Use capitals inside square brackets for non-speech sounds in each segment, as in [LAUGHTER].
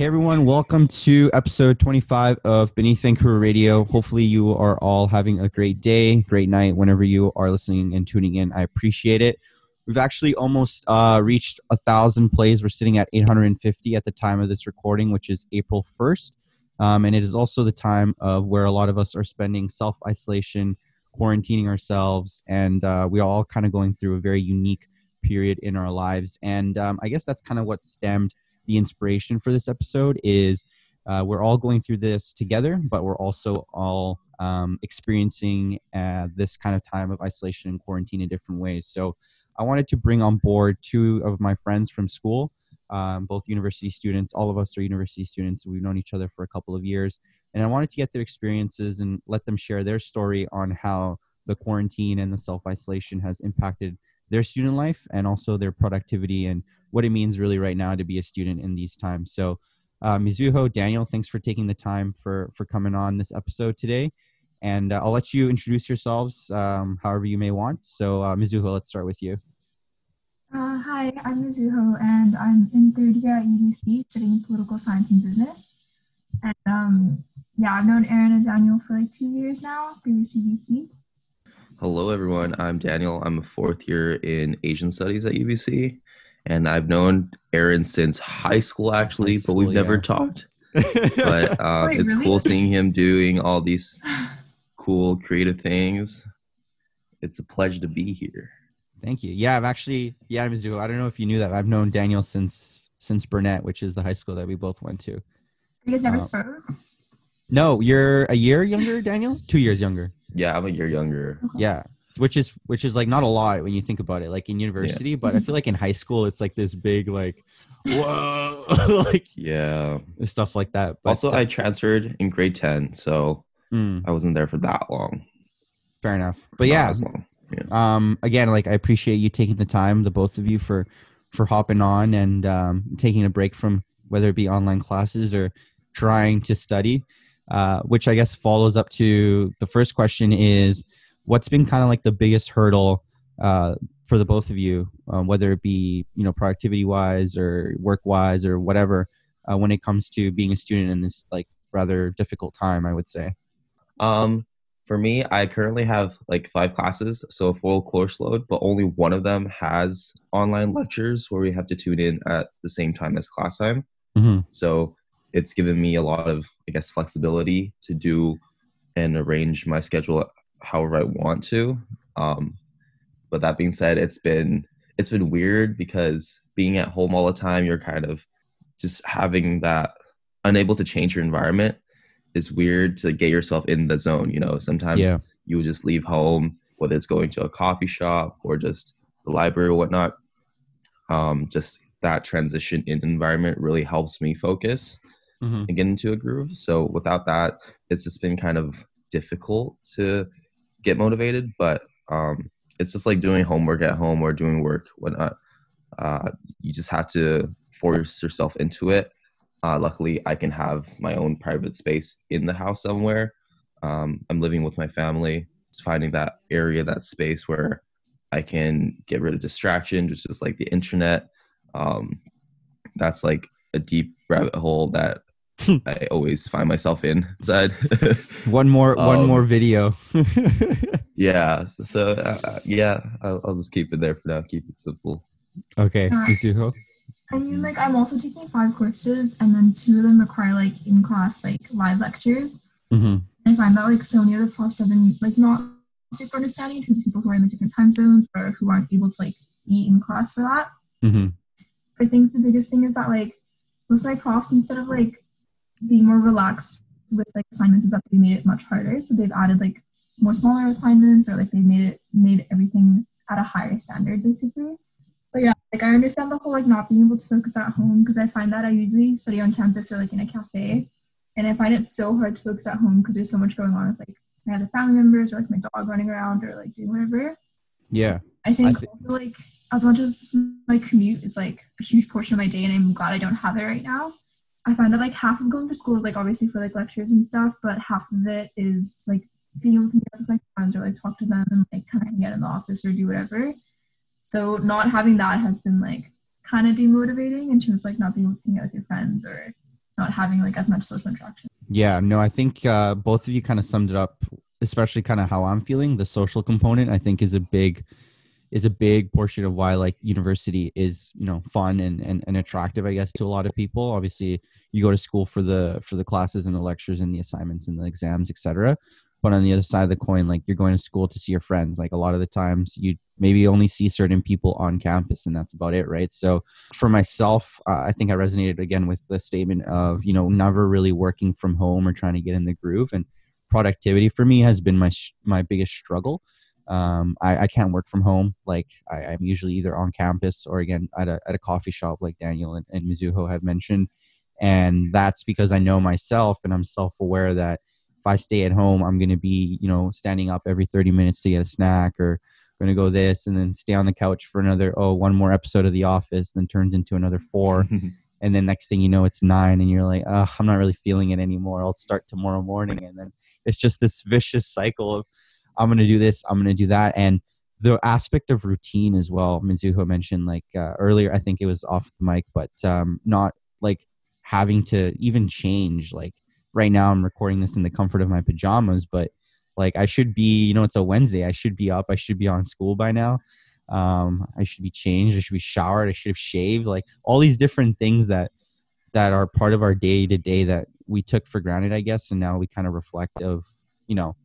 Hey everyone, welcome to episode 25 of Beneath Vancouver Radio. Hopefully, you are all having a great day, great night whenever you are listening and tuning in. I appreciate it. We've actually almost uh, reached a thousand plays. We're sitting at 850 at the time of this recording, which is April 1st. Um, and it is also the time of where a lot of us are spending self isolation, quarantining ourselves, and uh, we are all kind of going through a very unique period in our lives. And um, I guess that's kind of what stemmed the inspiration for this episode is uh, we're all going through this together, but we're also all um, experiencing uh, this kind of time of isolation and quarantine in different ways. So I wanted to bring on board two of my friends from school, um, both university students. All of us are university students. we've known each other for a couple of years. And I wanted to get their experiences and let them share their story on how the quarantine and the self isolation has impacted their student life and also their productivity and what it means really right now to be a student in these times. So, uh, Mizuho, Daniel, thanks for taking the time for for coming on this episode today. And uh, I'll let you introduce yourselves um, however you may want. So, uh, Mizuho, let's start with you. Uh, hi, I'm Mizuho, and I'm in third year at UBC studying political science and business. And um, yeah, I've known Aaron and Daniel for like two years now through CBC. Hello, everyone. I'm Daniel. I'm a fourth year in Asian Studies at UBC, and I've known Aaron since high school, actually, high school, but we've yeah. never talked. [LAUGHS] but um, Wait, it's really? cool seeing him doing all these [SIGHS] cool, creative things. It's a pleasure to be here. Thank you. Yeah, I've actually, yeah, Mizuho. I don't know if you knew that. I've known Daniel since since Burnett, which is the high school that we both went to. You guys never um, spoke? No, you're a year younger, Daniel. Two years younger. Yeah, I'm a year younger. Yeah, which is which is like not a lot when you think about it, like in university. Yeah. But I feel like in high school, it's like this big like, [LAUGHS] whoa, [LAUGHS] like yeah, stuff like that. But, also, uh, I transferred in grade ten, so mm. I wasn't there for that long. Fair enough, but yeah, yeah. Um, again, like I appreciate you taking the time, the both of you, for for hopping on and um, taking a break from whether it be online classes or trying to study. Uh, which I guess follows up to the first question is what's been kind of like the biggest hurdle uh, for the both of you, um, whether it be you know productivity wise or work wise or whatever, uh, when it comes to being a student in this like rather difficult time, I would say. Um, for me, I currently have like five classes, so a full course load, but only one of them has online lectures where we have to tune in at the same time as class time. Mm-hmm. So it's given me a lot of i guess flexibility to do and arrange my schedule however i want to um, but that being said it's been it's been weird because being at home all the time you're kind of just having that unable to change your environment is weird to get yourself in the zone you know sometimes yeah. you would just leave home whether it's going to a coffee shop or just the library or whatnot um, just that transition in environment really helps me focus mm-hmm. and get into a groove. So without that, it's just been kind of difficult to get motivated. But um, it's just like doing homework at home or doing work whatnot. Uh, you just have to force yourself into it. Uh, luckily, I can have my own private space in the house somewhere. Um, I'm living with my family. It's finding that area, that space where I can get rid of distraction, which is like the internet. Um, that's like a deep rabbit hole that I always find myself in inside. [LAUGHS] one more, um, one more video. [LAUGHS] yeah. So uh, uh, yeah, I'll, I'll, just keep it there for now. Keep it simple. Okay, uh, I mean, like I'm also taking five courses, and then two of them require like in class like live lectures. Mm-hmm. I find that like so many of the profs have been like not super understanding because people who are in the different time zones or who aren't able to like be in class for that. Mm-hmm. I think the biggest thing is that like most of my profs instead of like being more relaxed with like assignments is that they made it much harder. So they've added like more smaller assignments or like they made it made everything at a higher standard basically. But yeah, like I understand the whole like not being able to focus at home because I find that I usually study on campus or like in a cafe, and I find it so hard to focus at home because there's so much going on with like my other family members or like my dog running around or like doing whatever. Yeah. I think I th- also like as much as my commute is like a huge portion of my day and I'm glad I don't have it right now. I find that like half of going to school is like obviously for like lectures and stuff, but half of it is like being able to meet up with my friends or like talk to them and like kind of hang out in the office or do whatever. So not having that has been like kind of demotivating in terms of like not being able to hang out with your friends or not having like as much social interaction. Yeah, no, I think uh, both of you kind of summed it up, especially kind of how I'm feeling. The social component, I think, is a big is a big portion of why like university is you know fun and, and, and attractive i guess to a lot of people. Obviously you go to school for the for the classes and the lectures and the assignments and the exams etc but on the other side of the coin like you're going to school to see your friends. Like a lot of the times you maybe only see certain people on campus and that's about it right? So for myself uh, i think i resonated again with the statement of you know never really working from home or trying to get in the groove. And productivity for me has been my my biggest struggle um, I, I can't work from home like I, i'm usually either on campus or again at a, at a coffee shop like daniel and, and mizuho have mentioned and that's because i know myself and i'm self-aware that if I stay at home, I'm going to be, you know, standing up every 30 minutes to get a snack or going to go this and then stay on the couch for another, oh, one more episode of The Office, then turns into another four. [LAUGHS] and then next thing you know, it's nine and you're like, I'm not really feeling it anymore. I'll start tomorrow morning. And then it's just this vicious cycle of I'm going to do this, I'm going to do that. And the aspect of routine as well, Mizuho mentioned like uh, earlier, I think it was off the mic, but um, not like having to even change like right now I'm recording this in the comfort of my pajamas, but like I should be, you know, it's a Wednesday. I should be up. I should be on school by now. Um, I should be changed. I should be showered. I should have shaved. Like all these different things that that are part of our day to day that we took for granted, I guess, and now we kind of reflect of, you know,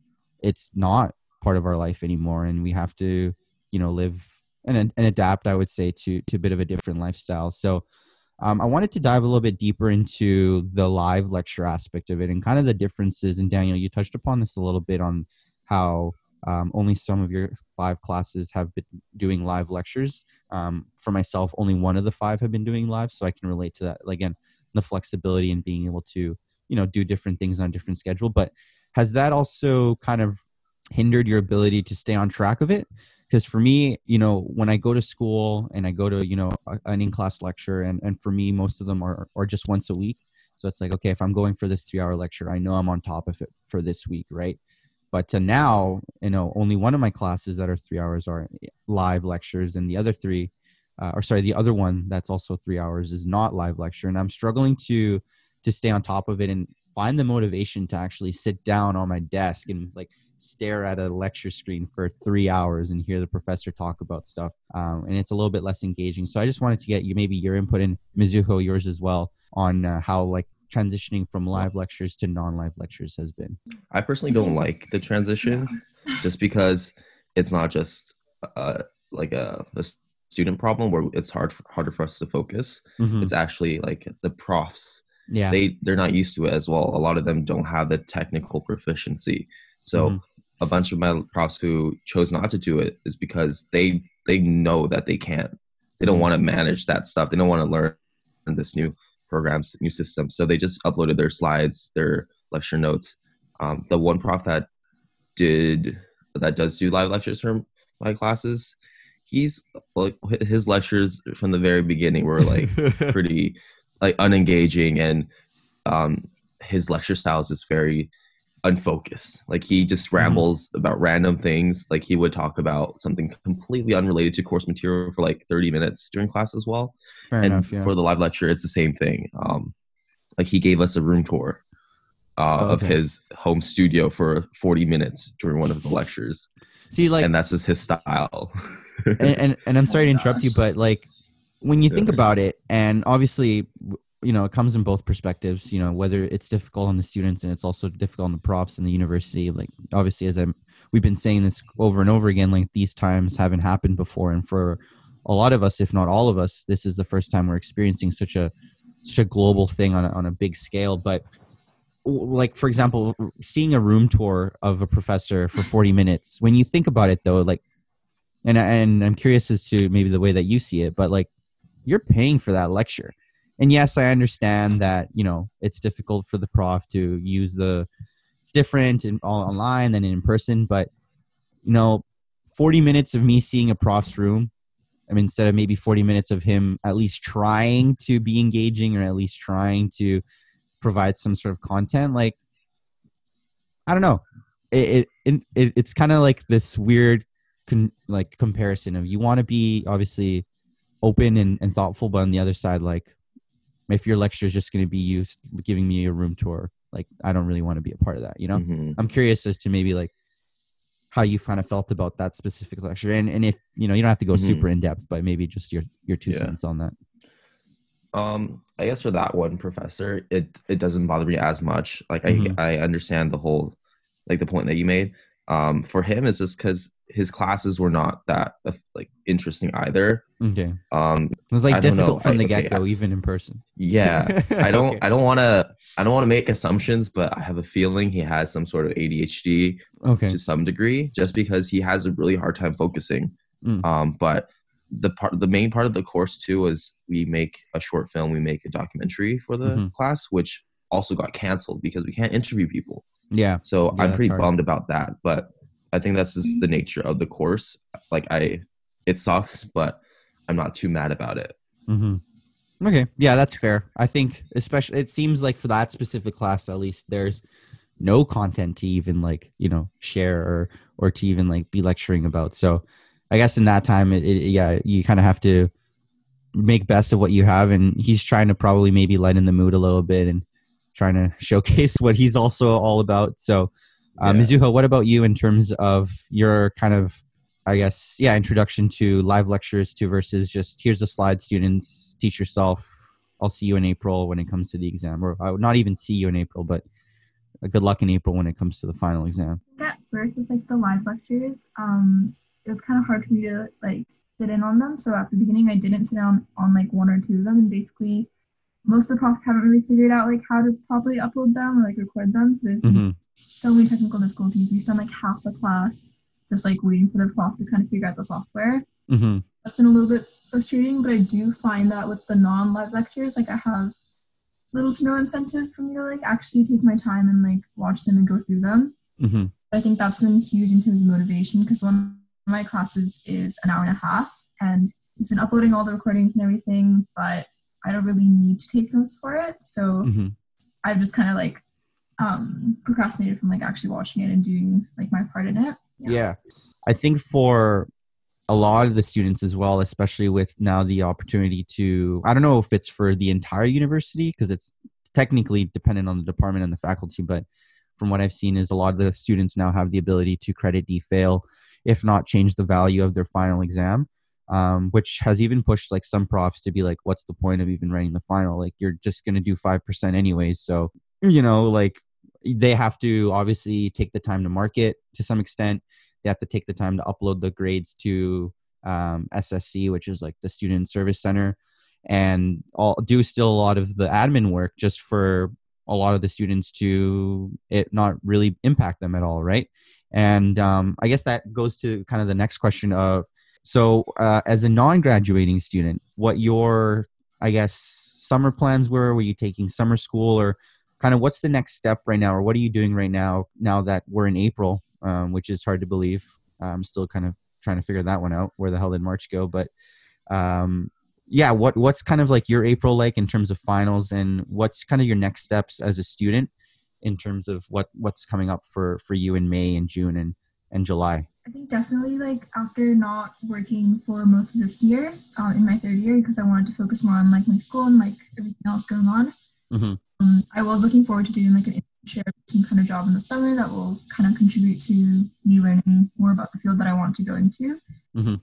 it's not part of our life anymore, and we have to, you know, live and and adapt. I would say to to a bit of a different lifestyle. So um, I wanted to dive a little bit deeper into the live lecture aspect of it and kind of the differences. And Daniel, you touched upon this a little bit on how um, only some of your five classes have been doing live lectures. Um, for myself, only one of the five have been doing live, so I can relate to that. Again, the flexibility and being able to, you know, do different things on different schedule. But has that also kind of hindered your ability to stay on track of it? because for me you know when i go to school and i go to you know an in-class lecture and, and for me most of them are, are just once a week. So it's like okay if i'm going for this three hour lecture i know i'm on top of it for this week right? But to now you know only one of my classes that are three hours are live lectures and the other three uh, or sorry the other one that's also three hours is not live lecture. And i'm struggling to to stay on top of it and find the motivation to actually sit down on my desk and like stare at a lecture screen for three hours and hear the professor talk about stuff. Um, and it's a little bit less engaging. So I just wanted to get you maybe your input in Mizuho, yours as well, on uh, how like transitioning from live lectures to non-live lectures has been. I personally don't like the transition, just because it's not just uh, like a, a student problem where it's hard harder for us to focus. Mm-hmm. It's actually like the profs yeah they they're not used to it as well a lot of them don't have the technical proficiency so mm-hmm. a bunch of my profs who chose not to do it is because they they know that they can't. They don't want to manage that stuff. They don't want to learn this new programs, new system. So they just uploaded their slides, their lecture notes. Um, the one prof that did that does do live lectures for my classes, he's like his lectures from the very beginning were like [LAUGHS] pretty like unengaging and um, his lecture styles is very unfocused. Like he just mm-hmm. rambles mm-hmm. about random things. Like he would talk about something completely unrelated to course material for like 30 minutes during class as well. Fair and enough, yeah. for the live lecture, it's the same thing. Um, like he gave us a room tour uh, oh, okay. of his home studio for 40 minutes during one of the lectures. See, like, and that's just his style. and, and, and I'm sorry to [LAUGHS] interrupt you, but like when you think about it, and obviously you know it comes in both perspectives you know whether it's difficult on the students and it's also difficult on the profs and the university. Like obviously as i'm we've been saying this over and over again like these times haven't happened before. And for a lot of us if not all of us this is the first time we're experiencing such a such a global thing on a, on a big scale. But like for example seeing a room tour of a professor for 40 minutes when you think about it though like and and i'm curious as to maybe the way that you see it but like you're paying for that lecture and yes i understand that you know it's difficult for the prof to use the it's different in online than in person but you know 40 minutes of me seeing a prof's room i mean instead of maybe 40 minutes of him at least trying to be engaging or at least trying to provide some sort of content like i don't know. It, it, it it's kind of like this weird con, like comparison of you want to be obviously open and, and thoughtful but on the other side like if your lecture is just going to be used giving me a room tour like i don't really want to be a part of that you know mm-hmm. i'm curious as to maybe like how you kind of felt about that specific lecture and and if you know you don't have to go mm-hmm. super in depth but maybe just your your two yeah. cents on that um i guess for that one professor it it doesn't bother me as much like mm-hmm. i i understand the whole like the point that you made um, for him is just because his classes were not that uh, like interesting either. Okay. Um, it was like difficult from I, the get go, even in person. Yeah, [LAUGHS] I don't. okay. I don't want to. I don't want to make assumptions, but I have a feeling he has some sort of ADHD. Okay. To some degree, just because he has a really hard time focusing. Mm. Um, but the part, the main part of the course too is we make a short film, we make a documentary for the mm-hmm. class, which also got canceled because we can't interview people. Yeah. So yeah, I'm pretty bummed about that, but I think that's just the nature of the course. Like I, it sucks, but I'm not too mad about it. Mm-hmm. Okay. Yeah, that's fair. I think, especially, it seems like for that specific class, at least, there's no content to even like you know share or or to even like be lecturing about. So, I guess in that time, it, it yeah, you kind of have to make best of what you have, and he's trying to probably maybe lighten the mood a little bit and trying to [LAUGHS] showcase what he's also all about. So, um, yeah. Mizuho, what about you in terms of your kind of, I guess, yeah, introduction to live lectures to versus just here's the slide, students, teach yourself. I'll see you in April when it comes to the exam, or I would not even see you in April, but good luck in April when it comes to the final exam. At first, with like the live lectures, um, it was kind of hard for me to like sit in on them. So at the beginning, I didn't sit down on like one or two of them, and basically most of the profs haven't really figured out like how to properly upload them or like record them. So there's mm-hmm. so many technical difficulties. We spend like half the class just like waiting for the prof to kind of figure out the software. Mm-hmm. That's been a little bit frustrating, but I do find that with the non-live lectures, like I have little to no incentive for me to like actually take my time and like watch them and go through them. Mm-hmm. I think that's been huge in terms of motivation because one of my classes is an hour and a half and it's been uploading all the recordings and everything, but I don't really need to take notes for it. So mm-hmm. I've just kind of like um, procrastinated from like actually watching it and doing like my part in it. Yeah. yeah. I think for a lot of the students as well, especially with now the opportunity to, I don't know if it's for the entire university because it's technically dependent on the department and the faculty, but from what I've seen is a lot of the students now have the ability to credit/D/fail, if not change the value of their final exam um, which has even pushed like some profs to be like, what's the point of even writing the final? Like you're just gonna do five percent anyways. So you know, like they have to obviously take the time to market to some extent. They have to take the time to upload the grades to um, SSC, which is like the Student Service Center, and all do still a lot of the admin work just for a lot of the students to it not really impact them at all, right? And um, I guess that goes to kind of the next question of so, uh, as a non-graduating student, what your, I guess, summer plans were? Were you taking summer school, or kind of what's the next step right now, or what are you doing right now? Now that we're in April, um, which is hard to believe. I'm still kind of trying to figure that one out. Where the hell did March go? But um, yeah, what what's kind of like your April like in terms of finals, and what's kind of your next steps as a student in terms of what what's coming up for for you in May and June and and July? I think definitely like after not working for most of this year um, in my third year because I wanted to focus more on like my school and like everything else going on. Mm-hmm. Um, I was looking forward to doing like an internship, some kind of job in the summer that will kind of contribute to me learning more about the field that I want to go into. Mm-hmm.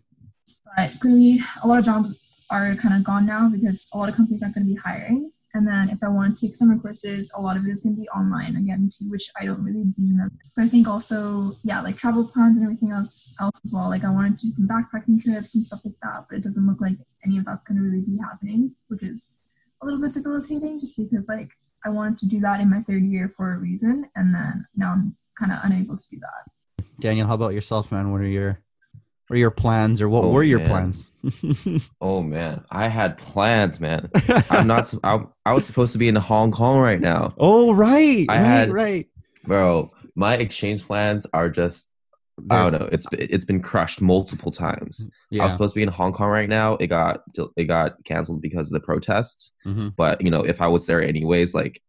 But clearly, a lot of jobs are kind of gone now because a lot of companies aren't going to be hiring. And then if I want to take summer courses, a lot of it is going to be online again, too, which I don't really deem as. But I think also, yeah, like travel plans and everything else, else as well. Like I wanted to do some backpacking trips and stuff like that, but it doesn't look like any of that's going to really be happening, which is a little bit debilitating just because like I wanted to do that in my third year for a reason. And then now I'm kind of unable to do that. Daniel, how about yourself, man? What are your or your plans or what oh, were your man. plans [LAUGHS] oh man i had plans man i'm not I, I, was supposed to be in hong kong right now oh right i right, had right bro my exchange plans are just I don't know. It's it's been crushed multiple times. Yeah. I was supposed to be in Hong Kong right now. It got it got canceled because of the protests. Mm-hmm. But you know, if I was there anyways, like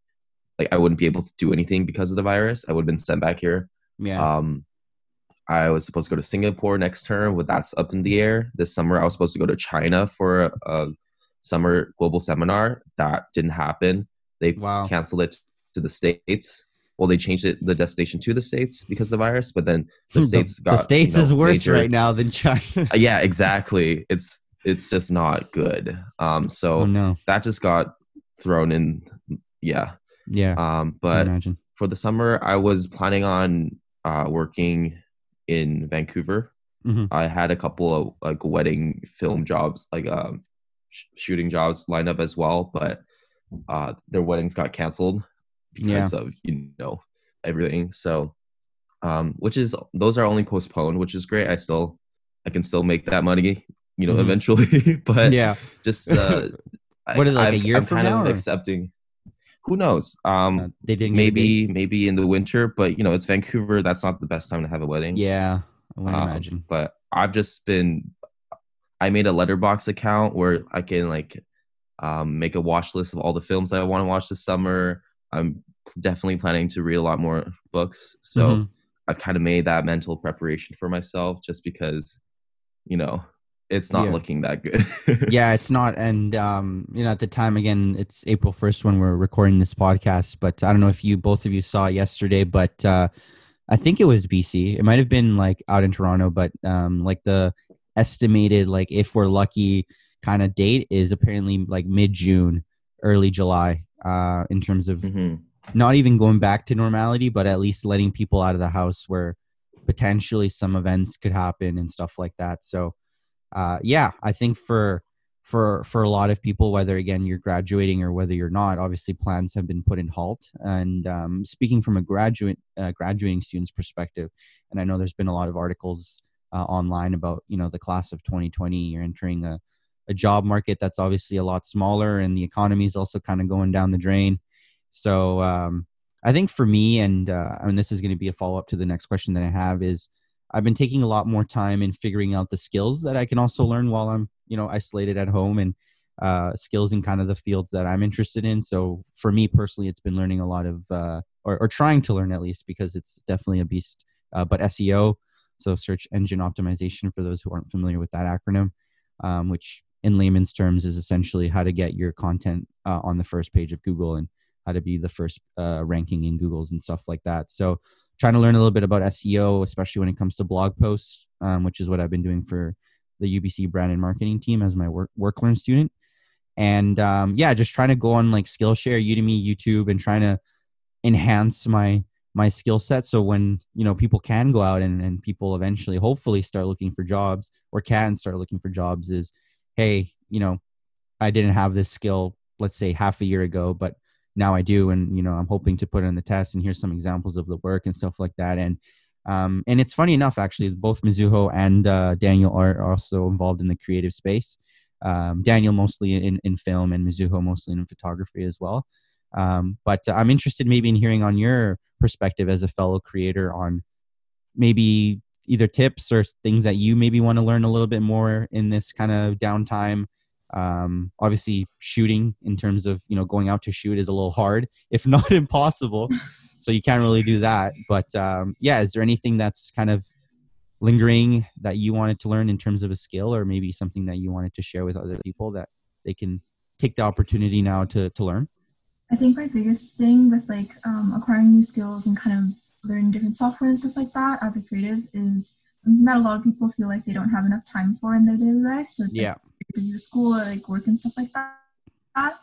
like I wouldn't be able to do anything because of the virus. I would have been sent back here. Yeah. Um, I was supposed to go to Singapore next term, but that's up in the air. This summer, I was supposed to go to China for a, a summer global seminar. That didn't happen. They wow. canceled it to the states. Well, they changed it the destination to the states because of the virus, but then the hmm, states got the states you know, is worse major, right now than China. Uh, yeah, exactly. It's it's just not good. Um, so oh, no. that just got thrown in. Yeah, yeah. Um, but for the summer, I was planning on uh, working in Vancouver. Mm-hmm. I had a couple of like wedding film jobs, like um, sh- shooting jobs lined up as well, but uh, their weddings got canceled because yeah. of you know everything. So, um, which is those are only postponed, which is great. I still I can still make that money, you know, mm-hmm. eventually. [LAUGHS] but yeah, just [LAUGHS] uh, what is it, like I've, a year I'm from kind now? Of accepting. Who knows? Um, uh, they didn't maybe maybe in the winter, but you know it's Vancouver. That's not the best time to have a wedding. Yeah, I would um, imagine. But I've just been. I made a Letterboxd account where I can like um, make a watch list of all the films that I want to watch this summer. I'm definitely planning to read a lot more books. So mm-hmm. I've kind of made that mental preparation for myself just because, you know, it's not yeah. looking that good. [LAUGHS] yeah, it's not. And, um, you know, at the time, again, it's April 1st when we're recording this podcast. But I don't know if you, both of you saw yesterday, but uh, I think it was BC. It might have been like out in Toronto, but um, like the estimated, like if we're lucky, kind of date is apparently like mid June, early July, uh, in terms of mm-hmm. not even going back to normality, but at least letting people out of the house where potentially some events could happen and stuff like that. So, uh, yeah, I think for for for a lot of people, whether again you're graduating or whether you're not, obviously plans have been put in halt. And um, speaking from a graduate uh, graduating student's perspective, and I know there's been a lot of articles uh, online about you know the class of 2020. You're entering a a job market that's obviously a lot smaller and the economy is also kind of going down the drain. So um, I think for me, and uh, I mean, this is going to be a follow up to the next question that I have is I've been taking a lot more time in figuring out the skills that I can also learn while I'm, you know, isolated at home and uh, skills in kind of the fields that I'm interested in. So for me personally, it's been learning a lot of, uh, or, or trying to learn at least because it's definitely a beast, uh, but SEO, so search engine optimization for those who aren't familiar with that acronym, um, which in layman's terms is essentially how to get your content uh, on the first page of Google and how to be the first uh, ranking in Google's and stuff like that. So trying to learn a little bit about SEO, especially when it comes to blog posts, um, which is what I've been doing for the UBC brand and marketing team as my work work learn student. And um, yeah, just trying to go on like Skillshare, Udemy, YouTube, and trying to enhance my my skill set so when you know people can go out and, and people eventually hopefully start looking for jobs or can start looking for jobs is hey, you know, I didn't have this skill, let's say half a year ago, but now I do. And, you know, I'm hoping to put it in the test and here's some examples of the work and stuff like that. And, um, and it's funny enough, actually, both Mizuho and uh, Daniel are also involved in the creative space. Um, Daniel mostly in, in film and Mizuho mostly in photography as well. Um, but I'm interested maybe in hearing on your perspective as a fellow creator on maybe either tips or things that you maybe want to learn a little bit more in this kind of downtime. Um, obviously shooting in terms of you know going out to shoot is a little hard if [LAUGHS] not impossible so you can't really do that but um, yeah is there anything that's kind of lingering that you wanted to learn in terms of a skill or maybe something that you wanted to share with other people that they can take the opportunity now to, to learn? I think my biggest thing with like um, acquiring new skills and kind of learn different software and stuff like that as a creative is not a lot of people feel like they don't have enough time for in their daily life. So it's yeah. like because you're school or like work and stuff like that.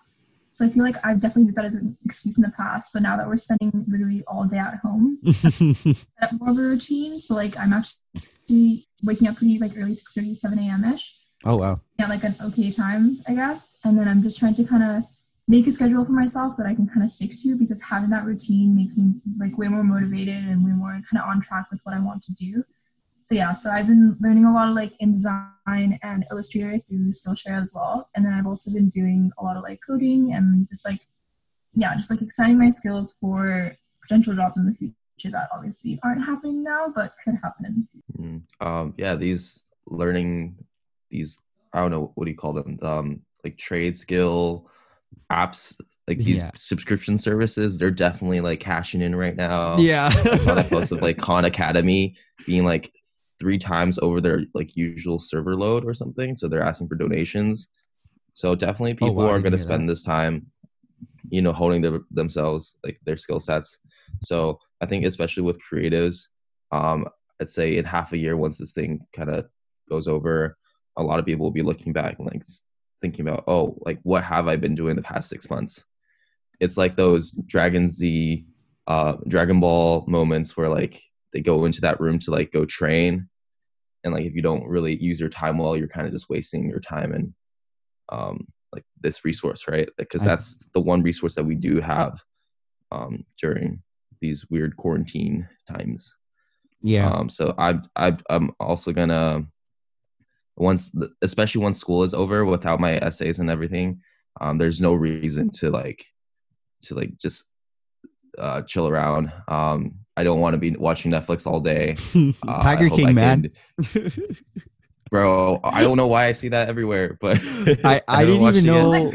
So I feel like I've definitely used that as an excuse in the past, but now that we're spending literally all day at home, [LAUGHS] set more of a routine. So like I'm actually waking up pretty like early 6 30, 7 a.m. ish. Oh wow. Yeah, like an okay time, I guess. And then I'm just trying to kind of make a schedule for myself that I can kind of stick to because having that routine makes me like way more motivated and way more kind of on track with what I want to do. So yeah, so I've been learning a lot of like InDesign and Illustrator through Skillshare as well. And then I've also been doing a lot of like coding and just like yeah, just like expanding my skills for potential jobs in the future that obviously aren't happening now but could happen in the future. Mm, um, yeah, these learning these I don't know what do you call them? Um, like trade skill apps like these yeah. subscription services they're definitely like cashing in right now yeah i saw that [LAUGHS] post of like khan academy being like three times over their like usual server load or something so they're asking for donations So definitely people oh, wow, are going to spend that. this time, you know, holding their, themselves like their skill sets. So I think especially with creatives, um, I'd say in half a year once this thing kind of goes over, a lot of people will be looking back and like thinking about, oh, like what have I been doing the past six months? It's like those Dragons the uh, Dragon Ball moments where like they go into that room to like go train, and like if you don't really use your time well, you're kind of just wasting your time and um, like this resource, right? Because that's the one resource that we do have um, during these weird quarantine times. Yeah. Um, so I, I I'm also gonna once especially once school is over without my essays and everything um, there's no reason to like to like just uh, chill around. Um, i don't want to be watching netflix all day. [LAUGHS] Uh, tiger king I man. [LAUGHS] bro i don't know why i see that everywhere but [LAUGHS] i, I didn't even know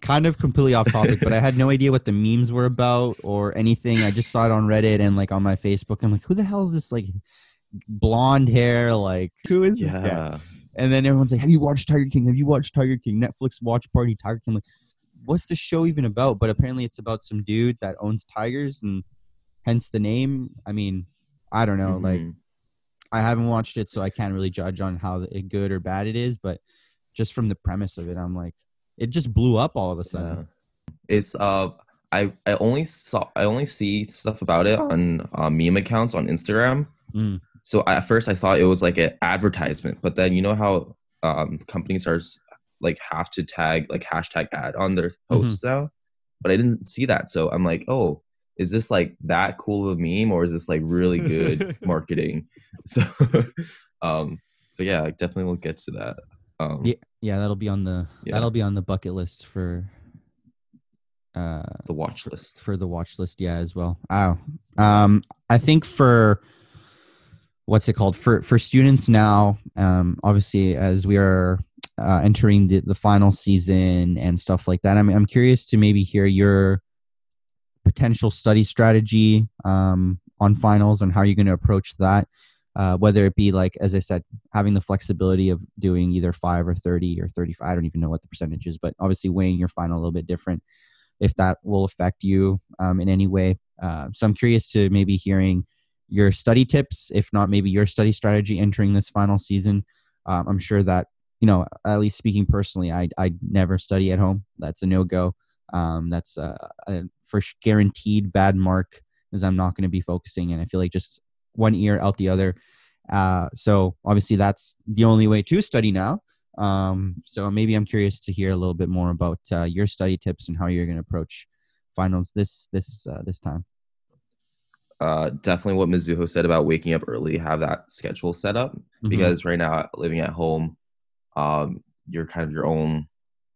kind of completely off topic but i had no idea what the memes were about or anything. I just saw it on reddit and like on my facebook. I'm like who the hell is this like blonde hair like who is yeah. this guy and then everyone's like, "Have you watched Tiger King? Have you watched Tiger King? Netflix watch party Tiger King." Like, what's the show even about? But apparently, it's about some dude that owns tigers, and hence the name. I mean, I don't know. Mm-hmm. Like, I haven't watched it, so I can't really judge on how good or bad it is. But just from the premise of it, I'm like, it just blew up all of a sudden. Yeah. It's uh, I I only saw I only see stuff about it on uh, meme accounts on Instagram. Mm so at first I thought it was like an advertisement, but then you know how um, companies are like have to tag like hashtag ad on their mm-hmm. posts mm-hmm. now, but I didn't see that. So I'm like, oh, is this like that cool of a meme or is this like really good [LAUGHS] marketing? [LAUGHS] So, um, but yeah, definitely we'll get to that. Um, yeah, yeah, that'll be on the yeah. that'll be on the bucket list for uh the watch list for the watch list yeah as well oh um i think for what's it called for for students now um, obviously as we are uh, entering the, the final season and stuff like that I'm, I'm curious to maybe hear your potential study strategy um, on finals and how you're going to approach that uh, whether it be like as i said having the flexibility of doing either 5 or 30 or 35 i don't even know what the percentage is but obviously weighing your final a little bit different if that will affect you um, in any way uh, so i'm curious to maybe hearing your study tips, if not maybe your study strategy entering this final season. Um, I'm sure that you know, at least speaking personally, I I never study at home. That's a no go. Um, that's a, a for guaranteed bad mark, as I'm not going to be focusing, and I feel like just one ear out the other. Uh, so obviously that's the only way to study now. Um, so maybe I'm curious to hear a little bit more about uh, your study tips and how you're going to approach finals this this uh, this time uh, definitely what Mizuho said about waking up early, have that schedule set up mm-hmm. because right now living at home, um, you're kind of your own,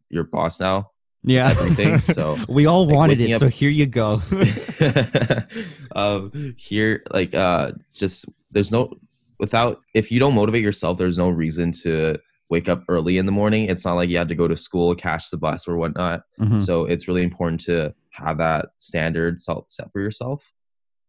your boss now. Yeah, everything. So [LAUGHS] we all like, wanted it, up, so here you go. [LAUGHS] [LAUGHS] um, here, like, uh, just there's no without if you don't motivate yourself, there's no reason to wake up early in the morning. It's not like you had to go to school, catch the bus or whatnot. Mm-hmm. So it's really important to have that standard set for yourself.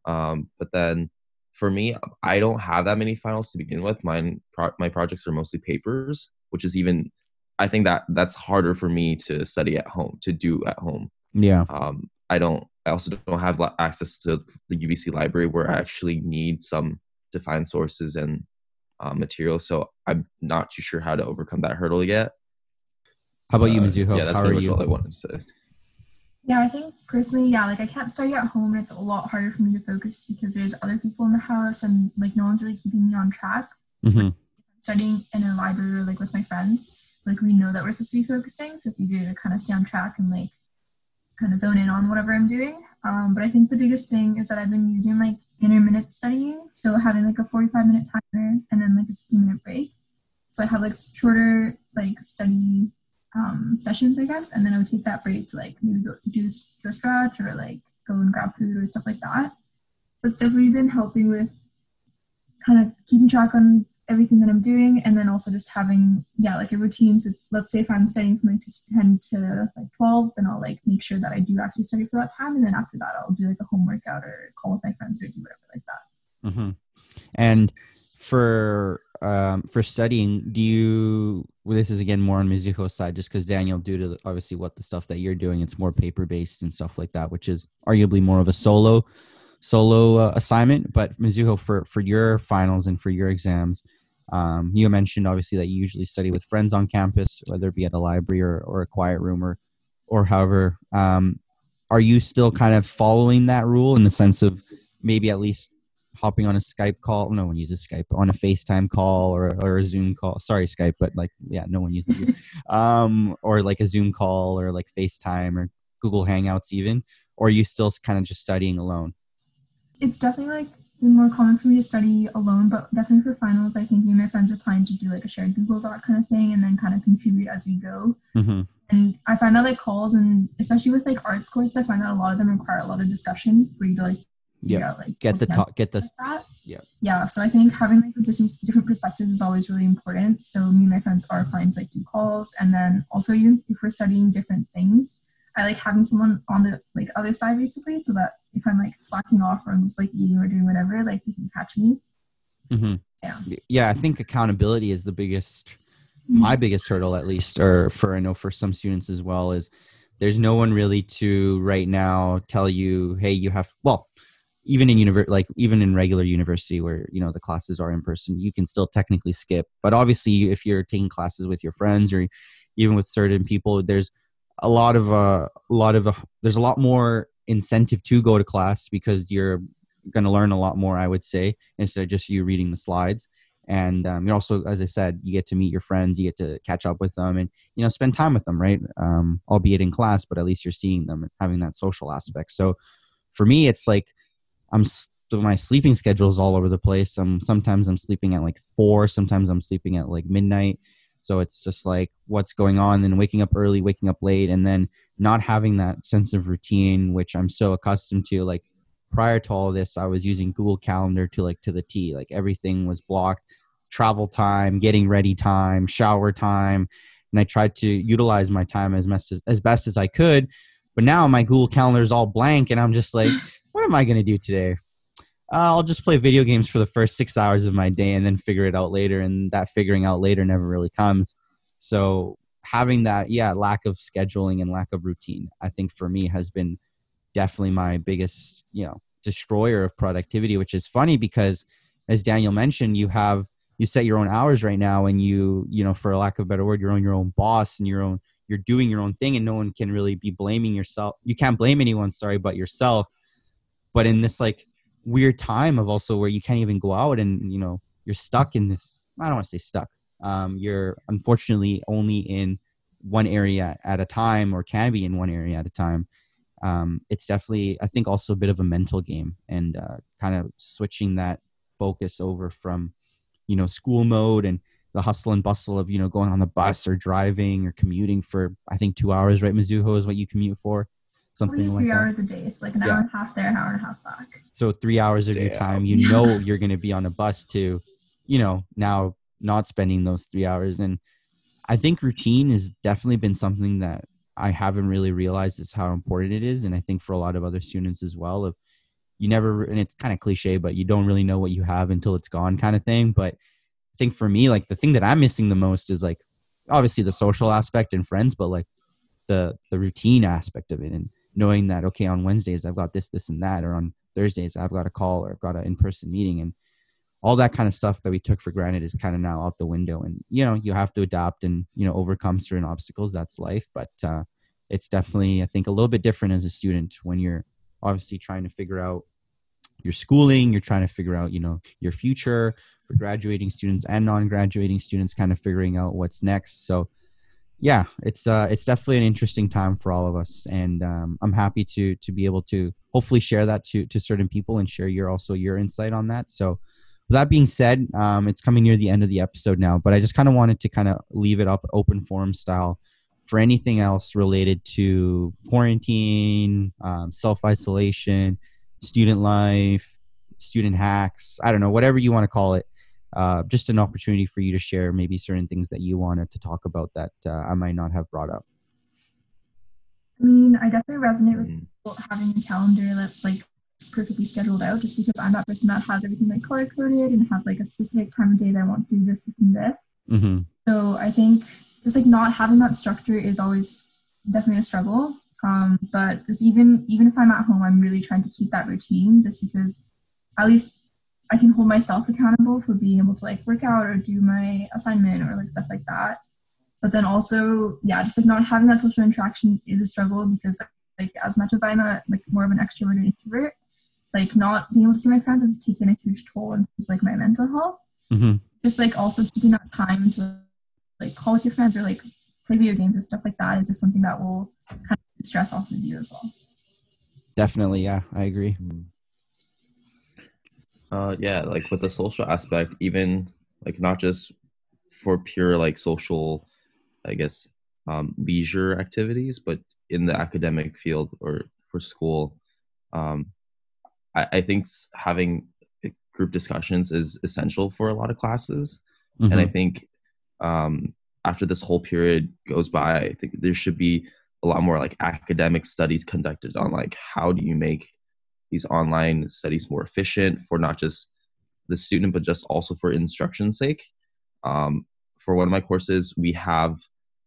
Um, but then for me, I don't have that many finals to begin with. Mine, pro- my projects are mostly papers, which is even, I think that that's harder for me to study at home, to do at home. Yeah. Um, I don't, I also don't have access to the UBC library where I actually need some defined sources and uh, material. So I'm not too sure how to overcome that hurdle yet. How about uh, you, Mizuho? Yeah, that's how pretty much all I wanted to say. Yeah, I think personally, yeah, like I can't study at home and it's a lot harder for me to focus because there's other people in the house and like no one's really keeping me on track. Mm-hmm. Studying in a library or like with my friends, like we know that we're supposed to be focusing, so it's easier to kind of stay on track and like kind of zone in on whatever I'm doing. Um, but I think the biggest thing is that I've been using like intermittent studying, so having like a 45 minute timer and then like a 15 minute break. So I have like shorter like study um, sessions, I guess, and then I would take that break to like maybe go do a stretch or like go and grab food or stuff like that. But it's definitely been helping with kind of keeping track on everything that I'm doing, and then also just having yeah like a routine. So let's say if I'm studying from like ten to like twelve, then I'll like make sure that I do actually study for that time, and then after that I'll do like a home workout or call with my friends or do whatever like that. Mm-hmm. And for um, for studying, do you? Well, this is again more on Mizuho's side, just because Daniel, due to obviously what the stuff that you're doing, it's more paper based and stuff like that, which is arguably more of a solo solo uh, assignment. But Mizuho, for for your finals and for your exams, um, you mentioned obviously that you usually study with friends on campus, whether it be at a library or, or a quiet room or or however. Um, are you still kind of following that rule in the sense of maybe at least hopping on a Skype call? No one uses Skype on a FaceTime call or or a Zoom call. Sorry, Skype, but like yeah, no one uses it. [LAUGHS] um, or like a Zoom call or like FaceTime or Google Hangouts even. Or are you still kind of just studying alone? It's definitely like more common for me to study alone, but definitely for finals, I think me and my friends are planning to do like a shared Google Doc kind of thing and then kind of contribute as we go. Mm-hmm. And I find that like calls and especially with like arts courses, I find that a lot of them require a lot of discussion for you to like yeah like get the talk get the like yeah yeah so i think having like just different perspectives is always really important so me and my friends are to like do calls and then also even if we're studying different things i like having someone on the like other side basically so that if I'm like slacking off or I'm just like eating or doing whatever, like you can catch me. Mm-hmm. Yeah. Yeah. I think accountability is the biggest, mm-hmm. my biggest hurdle at least, or for, I know for some students as well is there's no one really to right now tell you, Hey, you have, well, even in university, like even in regular university where, you know, the classes are in person, you can still technically skip. But obviously if you're taking classes with your friends or even with certain people, there's, a lot of uh, a lot of uh, there's a lot more incentive to go to class because you're going to learn a lot more i would say instead of just you reading the slides. And um, you're also as i said you get to meet your friends you get to catch up with them and you know spend time with them right? Um, albeit in class but at least you're seeing them and having that social aspect. So for me it's like i'm so my sleeping schedule is all over the place um sometimes i'm sleeping at like four sometimes i'm sleeping at like midnight so it's just like what's going on and waking up early, waking up late, and then not having that sense of routine, which I'm so accustomed to. Like prior to all this, I was using Google Calendar to like to the T. Like everything was blocked, travel time, getting ready time, shower time, and I tried to utilize my time as best as, best as I could. But now my Google Calendar is all blank, and I'm just like, am I going to do today? uh, I'll just play video games for the first six hours of my day and then figure it out later. And that figuring out later never really comes. So having that, yeah, lack of scheduling and lack of routine, I think for me has been definitely my biggest, you know, destroyer of productivity, which is funny because as Daniel mentioned, you have, you set your own hours right now and you, you know, for lack of a better word, you're on your own boss and your own, you're doing your own thing and no one can really be blaming yourself. You can't blame anyone, sorry, but yourself. But in this like weird time of also where you can't even go out and you know you're stuck in this i don't want to say stuck um, you're unfortunately only in one area at a time or can be in one area at a time. Um, it's definitely i think also a bit of a mental game and uh, kind of switching that focus over from you know school mode and the hustle and bustle of you know going on the bus or driving or commuting for i think two hours right mizuho is what you commute for something like three that. hours a day, so like an yeah. hour and a half there, an hour and a half back. So three hours of Damn. your time, you know, [LAUGHS] you're going to be on a bus to, you know, now not spending those three hours. And I think routine has definitely been something that I haven't really realized is how important it is, and I think for a lot of other students as well. Of you never, and it's kind of cliche, but you don't really know what you have until it's gone, kind of thing. But I think for me, like the thing that I'm missing the most is like obviously the social aspect and friends, but like the the routine aspect of it and knowing that okay on wednesdays i've got this this and that or on thursdays i've got a call or i've got an in-person meeting and all that kind of stuff that we took for granted is kind of now out the window and you know you have to adapt and you know overcome certain obstacles that's life but uh, it's definitely i think a little bit different as a student when you're obviously trying to figure out your schooling you're trying to figure out you know your future for graduating students and non-graduating students kind of figuring out what's next so yeah, it's uh, it's definitely an interesting time for all of us, and um, I'm happy to to be able to hopefully share that to to certain people and share your also your insight on that. So, with that being said, um, it's coming near the end of the episode now, but I just kind of wanted to kind of leave it up open forum style for anything else related to quarantine, um, self isolation, student life, student hacks. I don't know, whatever you want to call it uh, just an opportunity for you to share maybe certain things that you wanted to talk about that uh, I might not have brought up. I mean, I definitely resonate with mm. having a calendar that's like perfectly scheduled out just because I'm that person that has everything like color coded and have like a specific time of day that I want to do this, this, and this. Mm-hmm. So I think just like not having that structure is always definitely a struggle. Um, but just even even if I'm at home, I'm really trying to keep that routine just because at least I can hold myself accountable for being able to like work out or do my assignment or like stuff like that. But then also, yeah, just like not having that social interaction is a struggle because like as much as I'm a like more of an extroverted introvert, like not being able to see my friends has taken a huge toll on just like my mental health. Mm-hmm. Just like also taking that time to like call with your friends or like play video games or stuff like that is just something that will kind of stress off of you as well. Definitely, yeah, I agree. Mm-hmm. Uh, yeah, like with the social aspect, even like not just for pure like social, I guess, um, leisure activities, but in the academic field or for school, um, I, I think having group discussions is essential for a lot of classes, mm-hmm. and I mm-hmm. think um, after this whole period goes by, I think there should be a lot more like academic studies conducted on like how do you make these online studies more efficient for not just the student but just also for instruction's sake. Um, for one of my courses we have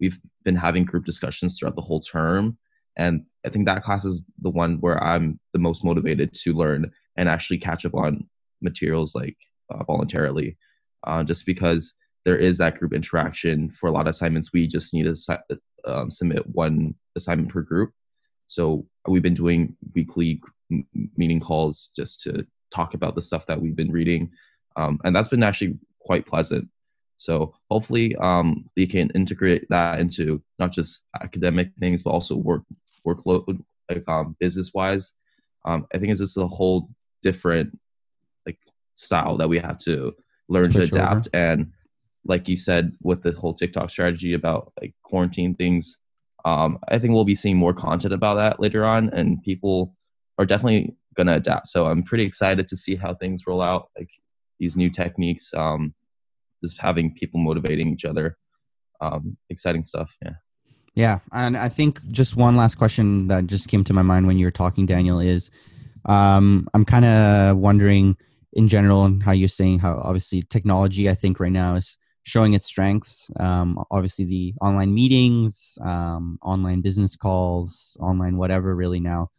we've been having group discussions throughout the whole term. And i think that class is the one where i'm the most motivated to learn and actually catch up on materials like uh, voluntarily. Uh, just because there is that group interaction for a lot of assignments we just need to um, submit one assignment per group. So we've been doing weekly meeting calls just to talk about the stuff that we've been reading, um, and that's been actually quite pleasant. So hopefully, um, they can integrate that into not just academic things, but also work workload, like um, business wise. Um, I think it's just a whole different like style that we have to learn to adapt. And like you said, with the whole TikTok strategy about like quarantine things, um, I think we'll be seeing more content about that later on, and people are definitely going to adapt. So I'm pretty excited to see how things roll out, like these new techniques, um, just having people motivating each other. Um, exciting stuff. Yeah. Yeah. And I think just one last question that just came to my mind when you were talking, Daniel, is um, I'm kind of wondering in general and how you're saying how obviously technology, I think right now is showing its strengths. Um, obviously, the online meetings, um, online business calls, online whatever really now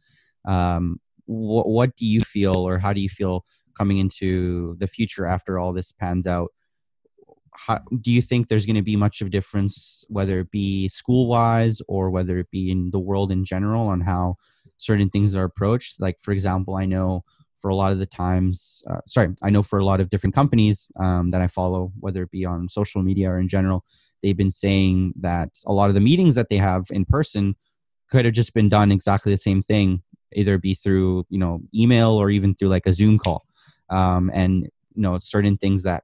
um, wh- what do you feel, or how do you feel coming into the future after all this pans out? How, do you think there's going to be much of a difference, whether it be school wise or whether it be in the world in general, on how certain things are approached? Like, for example, I know for a lot of the times, uh, sorry, I know for a lot of different companies um, that I follow, whether it be on social media or in general, they've been saying that a lot of the meetings that they have in person could have just been done exactly the same thing either be through you know email or even through like a zoom call. Um, and you know certain things that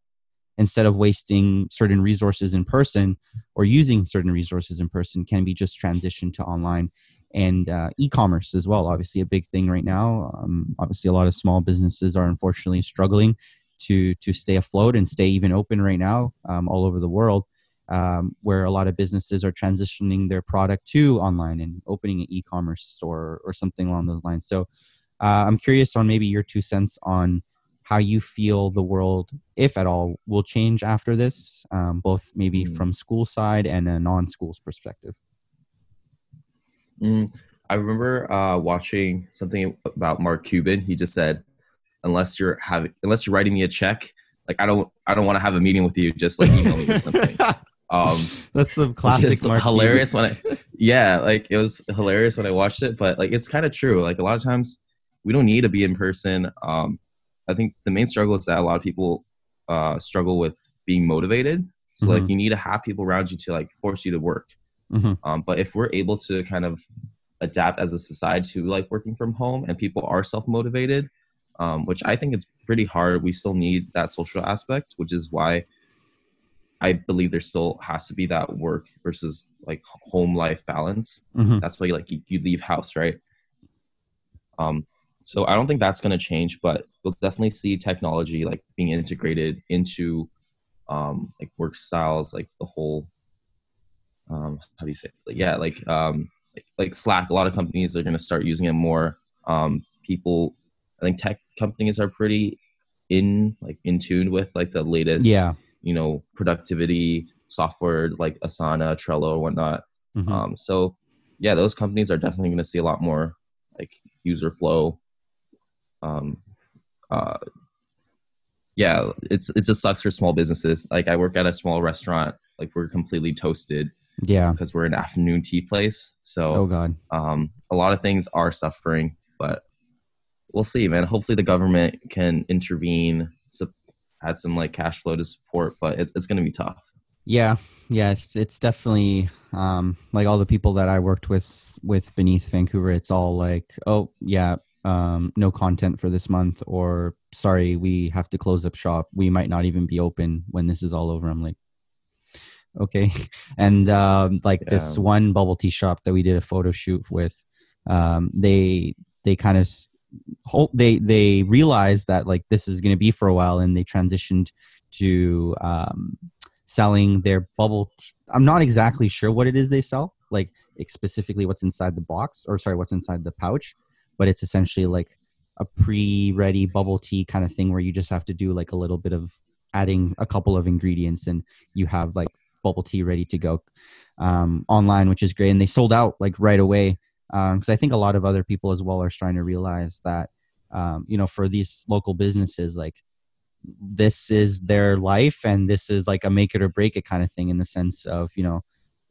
instead of wasting certain resources in person or using certain resources in person can be just transitioned to online and uh, e-commerce as well obviously a big thing right now. Um, obviously a lot of small businesses are unfortunately struggling to to stay afloat and stay even open right now um, all over the world um, where a lot of businesses are transitioning their product to online and opening an e-commerce store or something along those lines. So uh, I'm curious on maybe your two cents on how you feel the world, if at all, will change after this, um, both maybe mm. from school side and a non-schools perspective. Mm, I remember uh, watching something about Mark Cuban. He just said, "Unless you're having, unless you're writing me a check, like I don't, I don't want to have a meeting with you. Just like email me or something." [LAUGHS] Um, [LAUGHS] That's some classic. Mark hilarious when I, [LAUGHS] yeah, like it was hilarious when I watched it, but like it's kind of true. Like a lot of times, we don't need to be in person. Um, I think the main struggle is that a lot of people uh, struggle with being motivated. So mm-hmm. like you need to have people around you to like force you to work. Mm-hmm. Um, but if we're able to kind of adapt as a society to like working from home and people are self motivated, um, which I think it's pretty hard. We still need that social aspect, which is why I believe there still has to be that work versus like home life balance. Mm-hmm. That's why you like you, you, leave house, right? Um, so I don't think that's going to change, but we'll definitely see technology like being integrated into um, like work styles, like the whole um, how do you say? It? Like, yeah, like um, like, like Slack. A lot of companies are going to start using it more. Um, people I think tech companies are pretty in like in tune with like the latest yeah you know productivity software like Asana, Trello, or whatnot. Mm-hmm. Um, so yeah, those companies are definitely going to see a lot more like user flow. Um, uh, yeah, it's it just sucks for small businesses. Like I work at a small restaurant, like we're completely toasted. Yeah, because we're an afternoon tea place. So oh god, um, a lot of things are suffering, but we'll see, man. Hopefully the government can intervene, su- add some like cash flow to support, but it's it's going to be tough. Yeah, yeah, it's it's definitely um, like all the people that I worked with with beneath Vancouver. It's all like, oh yeah, um, no content for this month, or sorry, we have to close up shop. We might not even be open when this is all over. I'm like, okay, [LAUGHS] and um, like yeah. this one bubble tea shop that we did a photo shoot with, um, they they kind of they they realized that like this is going to be for a while, and they transitioned to um, selling their bubble. I'm not exactly sure what it is they sell, like specifically what's inside the box, or sorry, what's inside the pouch, but it's essentially like a pre-ready bubble tea kind of thing where you just have to do like a little bit of adding a couple of ingredients and you have like bubble tea ready to go um, online, which is great. And they sold out like right away because um, I think a lot of other people as well are starting to realize that um, you know for these local businesses like this is their life and this is like a make it or break it kind of thing in the sense of you know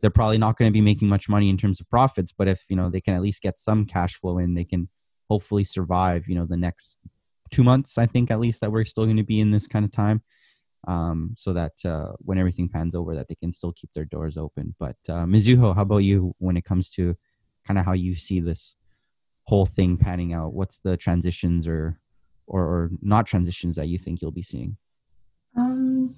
they're probably not going to be making much money in terms of profits but if you know they can at least get some cash flow in they can hopefully survive you know the next two months i think at least that we're still going to be in this kind of time. Um, so that uh, when everything pans over that they can still keep their doors open. But uh, mizuho how about you when it comes to kind of how you see this whole thing panning out what's the transitions or or, or not transitions that you think you'll be seeing? Um,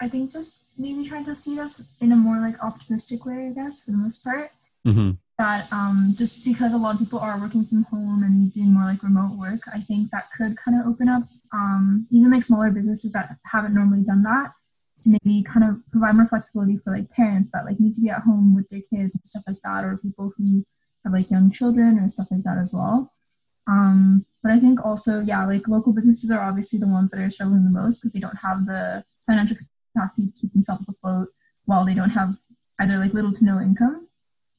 I think just maybe trying to see this in a more like optimistic way, I guess, for the most part. Mm-hmm. That um, just because a lot of people are working from home and doing more like remote work, I think that could kind of open up um, even like smaller businesses that haven't normally done that to maybe kind of provide more flexibility for like parents that like need to be at home with their kids and stuff like that, or people who like young children and stuff like that as well. Um, but I think also, yeah, like local businesses are obviously the ones that are struggling the most because they don't have the financial capacity to keep themselves afloat while they don't have either like little to no income.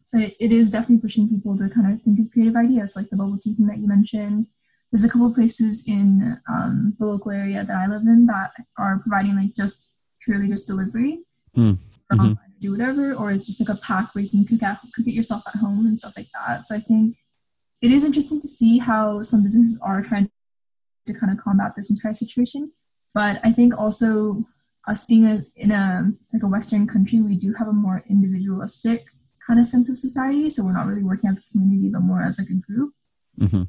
So it, it is definitely pushing people to kind of think of creative ideas, like the bubble tea thing that you mentioned. There's a couple places in um, the local area that I live in that are providing like just purely just delivery. Mm. Mm-hmm. Do whatever, or it's just like a pack where you can cook, out, cook it yourself at home and stuff like that. So I think it is interesting to see how some businesses are trying to kind of combat this entire situation. But I think also us being a, in a like a Western country, we do have a more individualistic kind of sense of society. So we're not really working as a community, but more as like a group, mm-hmm.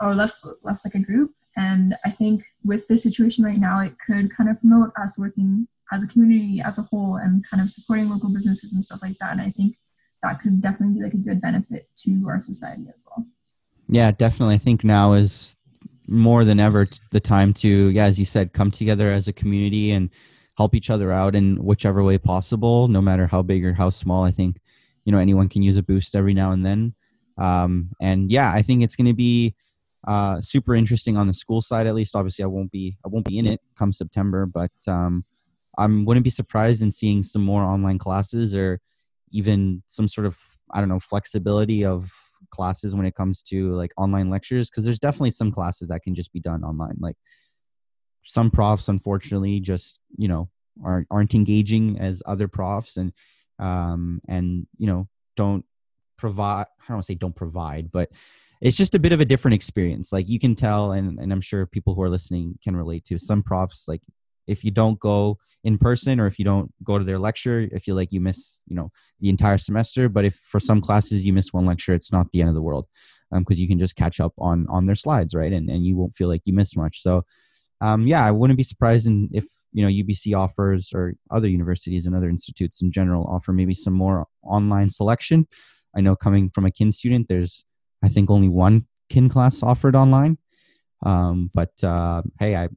or less less like a group. And I think with this situation right now, it could kind of promote us working as a community as a whole and kind of supporting local businesses and stuff like that. And I think that could definitely be like a good benefit to our society as well. Yeah, definitely. I think now is more than ever the time to, yeah, as you said, come together as a community and help each other out in whichever way possible, no matter how big or how small. I think, you know, anyone can use a boost every now and then. Um, and yeah, I think it's going to be uh, super interesting on the school side. At least, obviously, I won't be I won't be in it come September, but um, I wouldn't be surprised in seeing some more online classes or even some sort of I don't know flexibility of classes when it comes to like online lectures because there's definitely some classes that can just be done online. Like some profs unfortunately just you know aren't aren't engaging as other profs and um and you know don't provide i don't want to say don't provide but it's just a bit of a different experience. Like you can tell and, and i'm sure people who are listening can relate to some profs like if you don't go in person or if you don't go to their lecture i feel like you miss you know the entire semester. But if for some classes you miss one lecture it's not the end of the world because um, you can just catch up on on their slides right? And, and you won't feel like you missed much. So um, yeah i wouldn't be surprised in, if you know ubc offers or other universities and other institutes in general offer maybe some more online selection. I know coming from a kin student there's i think only one kin class offered online. Um, but uh, hey i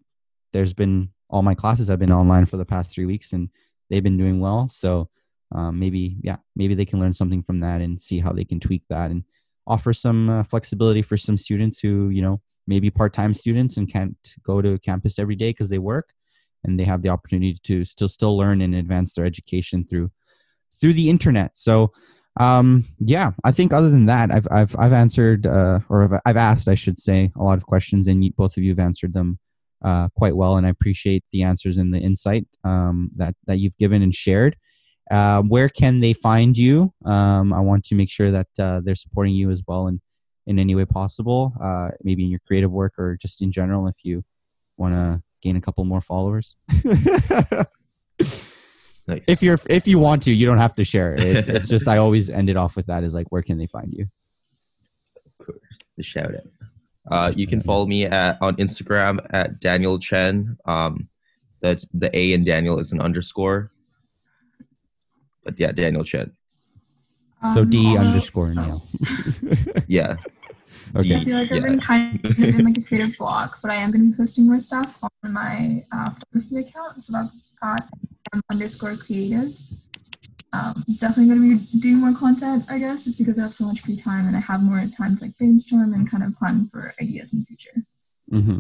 there's been all my classes have been online for the past three weeks and they've been doing well. So um, maybe, yeah, maybe they can learn something from that and see how they can tweak that and offer some uh, flexibility for some students who, you know, maybe part-time students and can't go to campus every day because they work and they have the opportunity to still still learn and advance their education through through the internet so um, yeah i think other than that i've i've, I've answered uh, or I've, I've asked i should say a lot of questions and you, both of you have answered them uh, quite well and i appreciate the answers and the insight um, that that you've given and shared uh, where can they find you um, i want to make sure that uh, they're supporting you as well and in any way possible, uh, maybe in your creative work or just in general if you want to gain a couple more followers. nice. If you're if you want to, you don't have to share. It's, it's just I always end it off with that is like where can they find you? Of course, the shout out. Uh, you can follow me at on Instagram at Daniel Chen. Um, that's the A in Daniel is an underscore. But yeah, Daniel Chen. So D um, underscore Neil. [LAUGHS] yeah. [LAUGHS] Okay. I feel like I've been kind of in like a creative block, but I am going to be posting more stuff on my uh, photography account. So that's at um, underscore creative. Um, definitely going to be doing more content, I guess, just because I have so much free time and I have more time to like brainstorm and kind of plan for ideas in the future. Mm-hmm.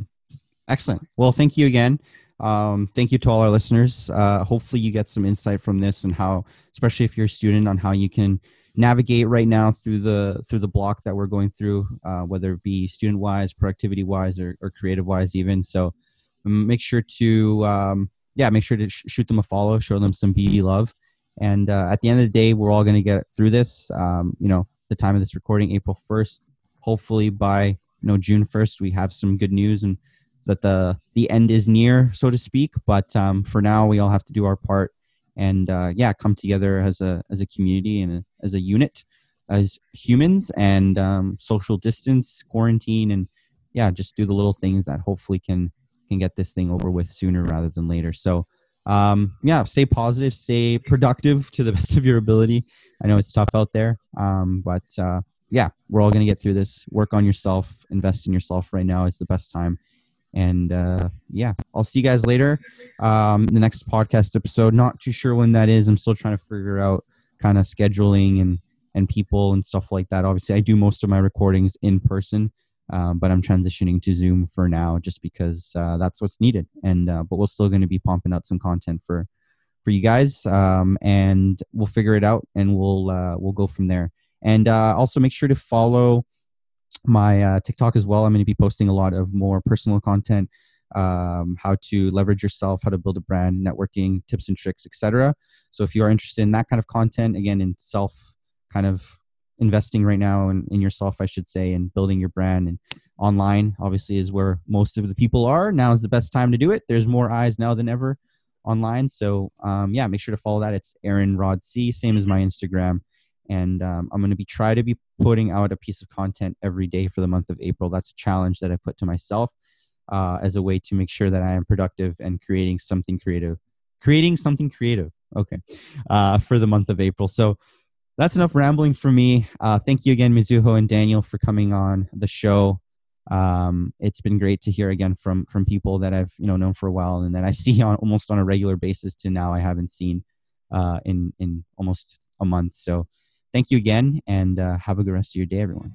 Excellent. Well, thank you again. Um, thank you to all our listeners. Uh, hopefully, you get some insight from this and how, especially if you're a student, on how you can navigate right now through the through the block that we're going through, uh, whether it be student wise, productivity wise, or, or creative wise, even. So um, make sure to um, yeah, make sure to sh- shoot them a follow, show them some BD love, and uh, at the end of the day, we're all going to get through this. Um, you know, the time of this recording, April first. Hopefully, by you know June first, we have some good news and that the the end is near, so to speak. But um, for now, we all have to do our part and uh, yeah, come together as a as a community and a, as a unit, as humans, and um, social distance, quarantine, and yeah, just do the little things that hopefully can can get this thing over with sooner rather than later. So um, yeah, stay positive, stay productive to the [LAUGHS] best of your ability. I know it's tough out there, um, but uh, yeah, we're all gonna get through this. Work on yourself, invest in yourself right now. It's the best time and uh, yeah, I'll see you guys later. Um, the next podcast episode. Not too sure when that is. I'm still trying to figure out kind of scheduling and and people and stuff like that. Obviously, I do most of my recordings in person, um, but I'm transitioning to Zoom for now, just because uh, that's what's needed. And uh, but we're still going to be pumping out some content for for you guys, um, and we'll figure it out, and we'll uh, we'll go from there. And uh, also make sure to follow my uh, TikTok as well. I'm going to be posting a lot of more personal content, um, how to leverage yourself, how to build a brand, networking tips and tricks, etc. So if you are interested in that kind of content, again, in self kind of investing right now in, in yourself, I should say, and building your brand and online obviously is where most of the people are. Now is the best time to do it. There's more eyes now than ever online. So um, yeah, make sure to follow that. It's Aaron Rod C, same as my Instagram and um, i'm going to be try to be putting out a piece of content every day for the month of april that's a challenge that i put to myself uh, as a way to make sure that i am productive and creating something creative creating something creative okay uh, for the month of april so that's enough rambling for me. Uh, thank you again mizuho and daniel for coming on the show. Um, it's been great to hear again from from people that i've you know known for a while and that i [LAUGHS] see on almost on a regular basis to now i haven't seen uh, in in almost a month. So thank you again and uh, have a good rest of your day, everyone.